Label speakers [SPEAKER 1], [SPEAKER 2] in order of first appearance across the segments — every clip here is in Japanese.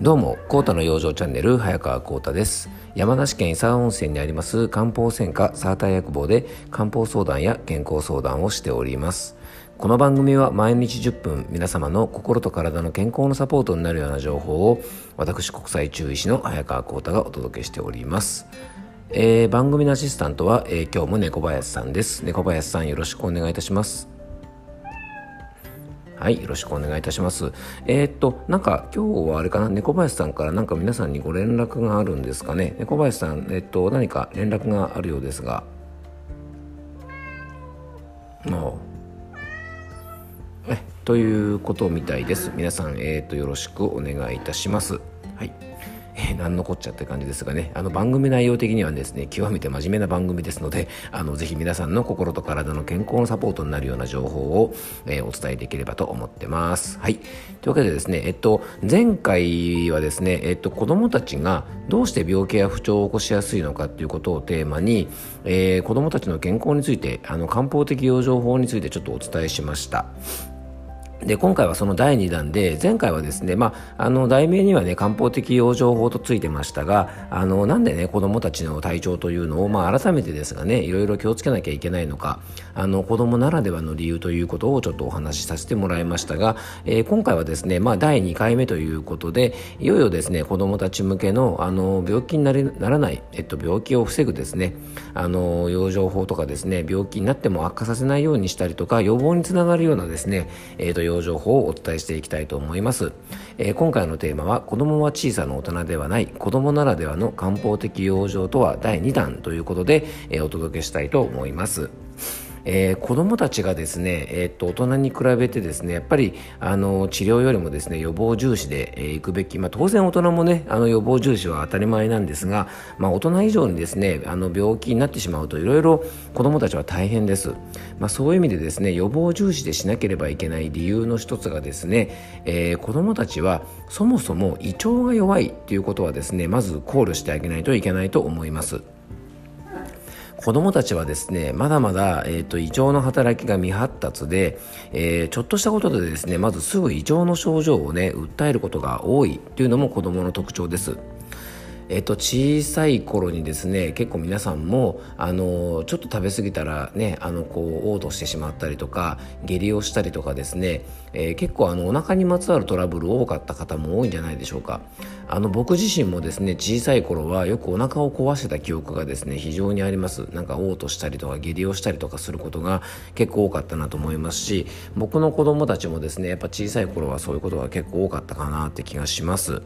[SPEAKER 1] どうも、コータの養生チャンネル、早川コータです。山梨県伊佐温泉にあります漢方専科サーター薬房で漢方相談や健康相談をしております。この番組は毎日10分皆様の心と体の健康のサポートになるような情報を私国際中医師の早川コータがお届けしております。えー、番組のアシスタントは、えー、今日も猫林さんです。猫林さんよろしくお願いいたします。はい、よろしくお願いいたします。えー、っと、なんか今日はあれかな、猫林さんからなんか皆さんにご連絡があるんですかね？猫林さん、えー、っと、何か連絡があるようですが。もう。え、ということみたいです。皆さん、えー、っと、よろしくお願いいたします。はい。えー、何のこっちゃって感じですがね。あの番組内容的にはですね極めて真面目な番組ですのであのぜひ皆さんの心と体の健康のサポートになるような情報を、えー、お伝えできればと思ってます。はい。というわけでですねえっと前回はですねえっと子供たちがどうして病気や不調を起こしやすいのかということをテーマに、えー、子供たちの健康についてあの漢方的養生法についてちょっとお伝えしました。で今回はその第2弾で前回はですね、まあ、あの題名にはね漢方的養生法とついてましたがあのなんでね子どもたちの体調というのを、まあ、改めてですがねいろいろ気をつけなきゃいけないのかあの子どもならではの理由ということをちょっとお話しさせてもらいましたが、えー、今回はですね、まあ、第2回目ということでいよいよですね子どもたち向けのあの病気になりならない、えっと、病気を防ぐですねあの養生法とかですね病気になっても悪化させないようにしたりとか予防につながるようなですね、えーと養生法をお伝えしていきたいと思います、えー、今回のテーマは子供は小さな大人ではない子供ならではの漢方的養生とは第2弾ということで、えー、お届けしたいと思います。えー、子どもたちがですね、えー、っと大人に比べてですねやっぱりあの治療よりもですね予防重視で、えー、くべき、まあ、当然大人もねあの予防重視は当たり前なんですが、まあ、大人以上にですねあの病気になってしまうといろいろ子どもたちは大変です、まあ、そういう意味でですね予防重視でしなければいけない理由の一つがですね、えー、子どもたちはそもそも胃腸が弱いということはですねまず考慮してあげないといけないと思います。子供たちはですねまだまだ、えーと、胃腸の働きが未発達で、えー、ちょっとしたことでですねまずすぐ異常の症状をね訴えることが多いというのも子供の特徴です。えっと、小さい頃にですね結構皆さんもあのちょっと食べ過ぎたらねあのこう嘔吐してしまったりとか下痢をしたりとかですね、えー、結構あのお腹にまつわるトラブル多かった方も多いんじゃないでしょうか。あの僕自身もですね小さい頃はよくお腹を壊してた記憶がですね非常にあります。なんか嘔吐したりとか下痢をしたりとかすることが結構多かったなと思いますし僕の子供たちもですねやっぱ小さい頃はそういうことが結構多かったかなって気がします。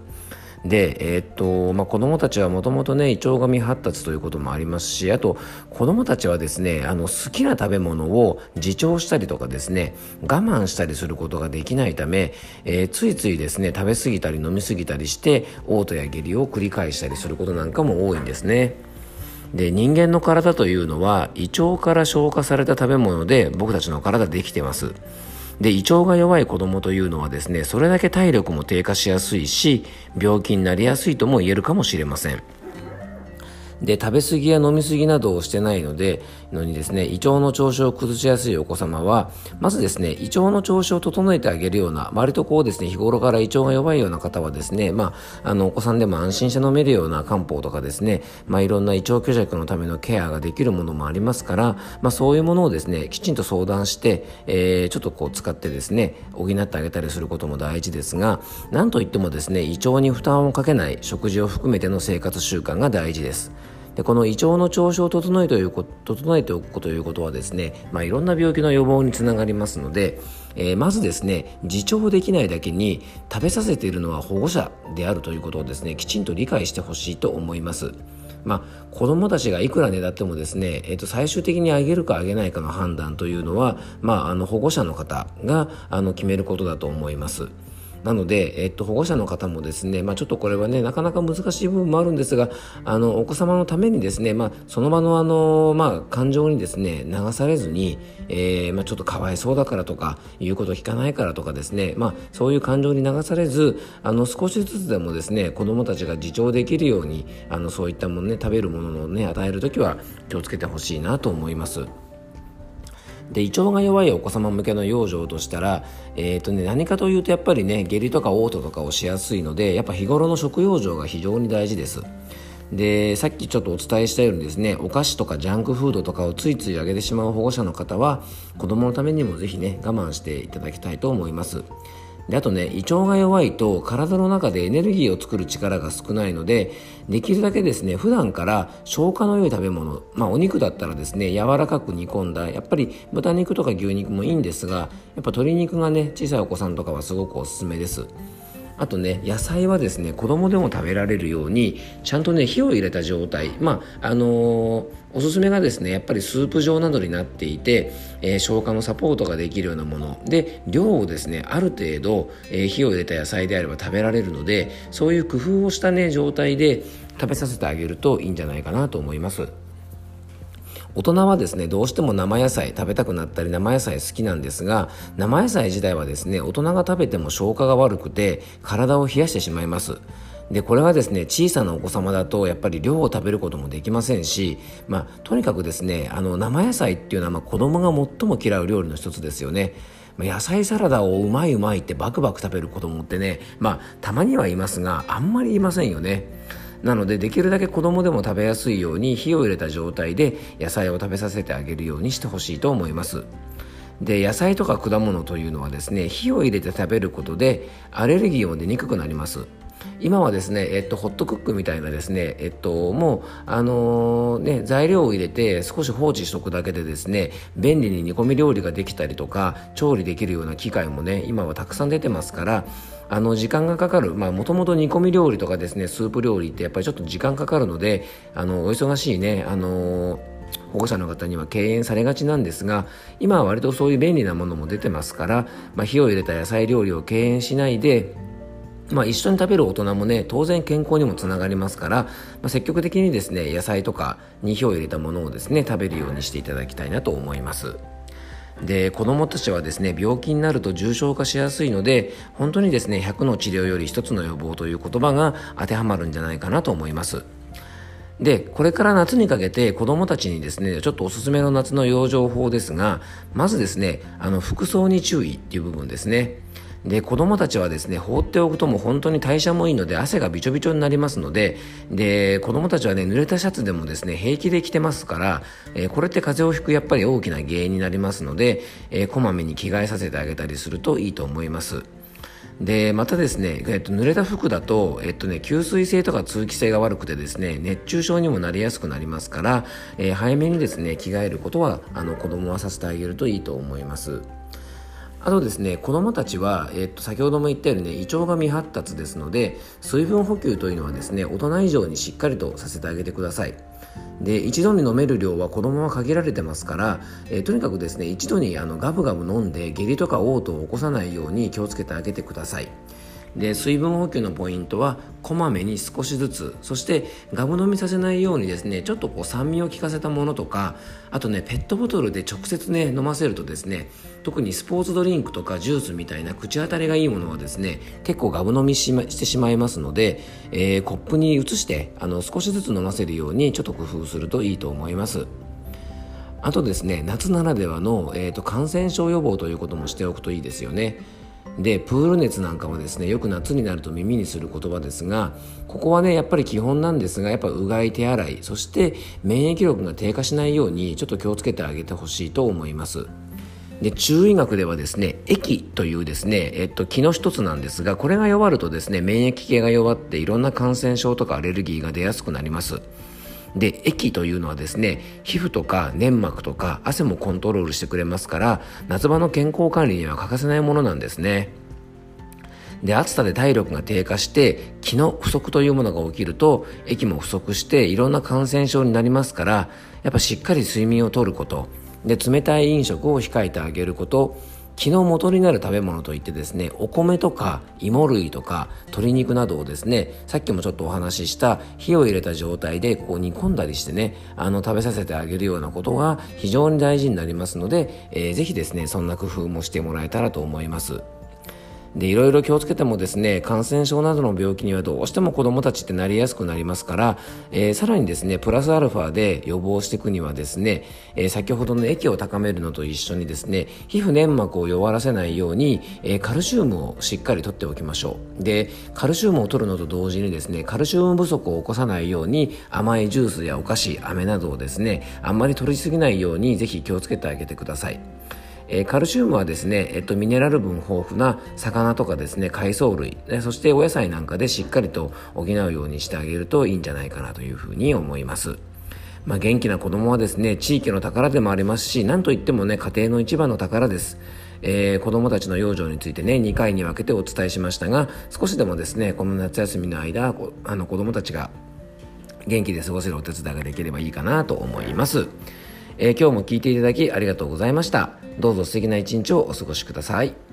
[SPEAKER 1] で、えー、っとまあ、子どもたちはもともとね胃腸が未発達ということもありますしあと子どもたちはですねあの好きな食べ物を自重したりとかですね我慢したりすることができないため、えー、ついついですね食べ過ぎたり飲み過ぎたりして嘔吐や下痢を繰り返したりすることなんかも多いんですね。で人間の体というのは胃腸から消化された食べ物で僕たちの体できてます。で胃腸が弱い子供というのはですねそれだけ体力も低下しやすいし病気になりやすいとも言えるかもしれません。で食べ過ぎや飲み過ぎなどをしてないのでのにですね胃腸の調子を崩しやすいお子様はまずですね胃腸の調子を整えてあげるような割とこうですね日頃から胃腸が弱いような方はですねまああのお子さんでも安心して飲めるような漢方とかですねまあいろんな胃腸虚弱のためのケアができるものもありますからまあそういうものをですねきちんと相談して、えー、ちょっとこう使ってですね補ってあげたりすることも大事ですがなんといってもですね胃腸に負担をかけない食事を含めての生活習慣が大事です。でこの胃腸の調子を整えて整えておくということはですね、まあ、いろんな病気の予防につながりますので、えー、まずですね自重できないだけに食べさせているのは保護者であるということをですねきちんと理解してほしいと思います。まあ、子供たちがいくらねだってもですね、えー、と最終的にあげるかあげないかの判断というのは、まあ、あの保護者の方があの決めることだと思います。なので、えっと、保護者の方もですね、まあ、ちょっとこれはね、なかなか難しい部分もあるんですが、あの、お子様のためにですね、まあ、その場のあの、まあ、感情にですね、流されずに、えー、まあ、ちょっとかわいそうだからとか、言うこと聞かないからとかですね、まあ、そういう感情に流されず、あの、少しずつでもですね、子供たちが自重できるように、あの、そういったものね、食べるものをね、与えるときは気をつけてほしいなと思います。で胃腸が弱いお子様向けの養生としたら、えーとね、何かというとやっぱりね下痢とか嘔吐とかをしやすいのでやっぱ日頃の食養生が非常に大事です。でさっきちょっとお伝えしたようにですねお菓子とかジャンクフードとかをついついあげてしまう保護者の方は子供のためにもぜひね我慢していただきたいと思います。であとね胃腸が弱いと体の中でエネルギーを作る力が少ないのでできるだけですね普段から消化の良い食べ物まあお肉だったらですね柔らかく煮込んだやっぱり豚肉とか牛肉もいいんですがやっぱ鶏肉がね小さいお子さんとかはすごくおすすめです。あとね野菜はですね子供でも食べられるようにちゃんとね火を入れた状態まああのー、おすすめがですねやっぱりスープ状などになっていて、えー、消化のサポートができるようなもので量をですねある程度、えー、火を入れた野菜であれば食べられるのでそういう工夫をしたね状態で食べさせてあげるといいんじゃないかなと思います。大人はですねどうしても生野菜食べたくなったり生野菜好きなんですが生野菜自体はですね大人が食べても消化が悪くて体を冷やしてしまいます。でこれはですね小さなお子様だとやっぱり量を食べることもできませんし、まあ、とにかくですねあの生野菜っていうのはまあ子供が最も嫌う料理の一つですよね。野菜サラダをうまいうまいってバクバク食べる子供ってねまあたまにはいますがあんまりいませんよね。なのでできるだけ子供でも食べやすいように火を入れた状態で野菜を食べさせてあげるようにしてほしいと思います。で野菜とか果物というのはですね火を入れて食べることでアレルギーも出にくくなります。今はですね、えっと、ホットクックみたいなですね、えっと、もう、あのー、ね、材料を入れて少し放置しておくだけでですね、便利に煮込み料理ができたりとか、調理できるような機械もね、今はたくさん出てますから、あの、時間がかかる、まあ、もともと煮込み料理とかですね、スープ料理ってやっぱりちょっと時間かかるので、あの、お忙しいね、あのー保護者の方には敬遠されがちなんですが今は割とそういう便利なものも出てますから、まあ、火を入れた野菜料理を敬遠しないでまあ、一緒に食べる大人もね当然健康にもつながりますから、まあ、積極的にですね野菜とかに火を入れたものをですね食べるようにしていただきたいなと思います。で子どもたちはですね病気になると重症化しやすいので本当にですね100の治療より1つの予防という言葉が当てはまるんじゃないかなと思います。でこれから夏にかけて子どもたちにですねちょっとおすすめの夏の養生法ですがまずですねあの服装に注意っていう部分ですね。で子供たちはですね放っておくとも本当に代謝もいいので汗がびちょびちょになりますのでで子供たちはね濡れたシャツでもですね平気で着てますから、えー、これって風邪をひくやっぱり大きな原因になりますので、えー、こまめに着替えさせてあげたりするといいと思いますでまたですね、えっと、濡れた服だと、えっとね、吸水性とか通気性が悪くてですね熱中症にもなりやすくなりますから、えー、早めにですね着替えることはあの子供はさせてあげるといいと思います。あとですね子どもたちは、えっと、先ほども言ったようにね胃腸が未発達ですので水分補給というのはですね大人以上にしっかりとさせてあげてください。で一度に飲める量は子供は限られてますから、え、とにかくですね一度にあのガブガブ飲んで下痢とか嘔吐を起こさないように気をつけてあげてください。で水分補給のポイントはこまめに少しずつそしてガブ飲みさせないようにですねちょっとこう酸味を効かせたものとかあとねペットボトルで直接ね飲ませるとですね特にスポーツドリンクとかジュースみたいな口当たりがいいものはですね結構ガブ飲みし,、ま、してしまいますので、えー、コップに移してあの少しずつ飲ませるようにちょっと工夫するといいと思います。あとですね夏ならではの、えーと感染症予防ということもしておくといいですよね。でプール熱なんかはですねよく夏になると耳にする言葉ですがここはねやっぱり基本なんですがやっぱうがい手洗いそして免疫力が低下しないようにちょっと気をつけてあげてほしいと思います。で中医学ではですね液というですね、えっと、気の一つなんですがこれが弱るとですね免疫系が弱っていろんな感染症とかアレルギーが出やすくなります。で液というのはですね皮膚とか粘膜とか汗もコントロールしてくれますから夏場の健康管理には欠かせないものなんですね。で暑さで体力が低下して気の不足というものが起きると液も不足していろんな感染症になりますからやっぱしっかり睡眠をとること。で冷たい飲食を控えてあげること。気の元になる食べ物といってですねお米とか芋類とか鶏肉などをですねさっきもちょっとお話しした火を入れた状態でこう煮込んだりしてねあの食べさせてあげるようなことが非常に大事になりますので、えー、ぜひですねそんな工夫もしてもらえたらと思います。でいろいろ気をつけてもですね感染症などの病気にはどうしても子どもたちってなりやすくなりますから、えー、さらにですねプラスアルファで予防していくにはですね、えー、先ほどの液を高めるのと一緒にですね皮膚粘膜を弱らせないように、えー、カルシウムをしっかりとっておきましょう。でカルシウムを取るのと同時にですねカルシウム不足を起こさないように甘いジュースやお菓子飴などをですねあんまり取りすぎないようにぜひ気をつけてあげてください。えカルシウムはですね、えっと、ミネラル分豊富な魚とかですね海藻類そしてお野菜なんかでしっかりと補うようにしてあげるといいんじゃないかなというふうに思います。まあ、元気な子供はですね地域の宝でもありますし何といってもね家庭の一番の宝です。えー、子供たちの養生についてね2回に分けてお伝えしましたが少しでもですねこの夏休みの間あの子供たちが元気で過ごせるお手伝いができればいいかなと思います、えー、今日も聞いていただきありがとうございました。どうぞ素敵な一日をお過ごしください。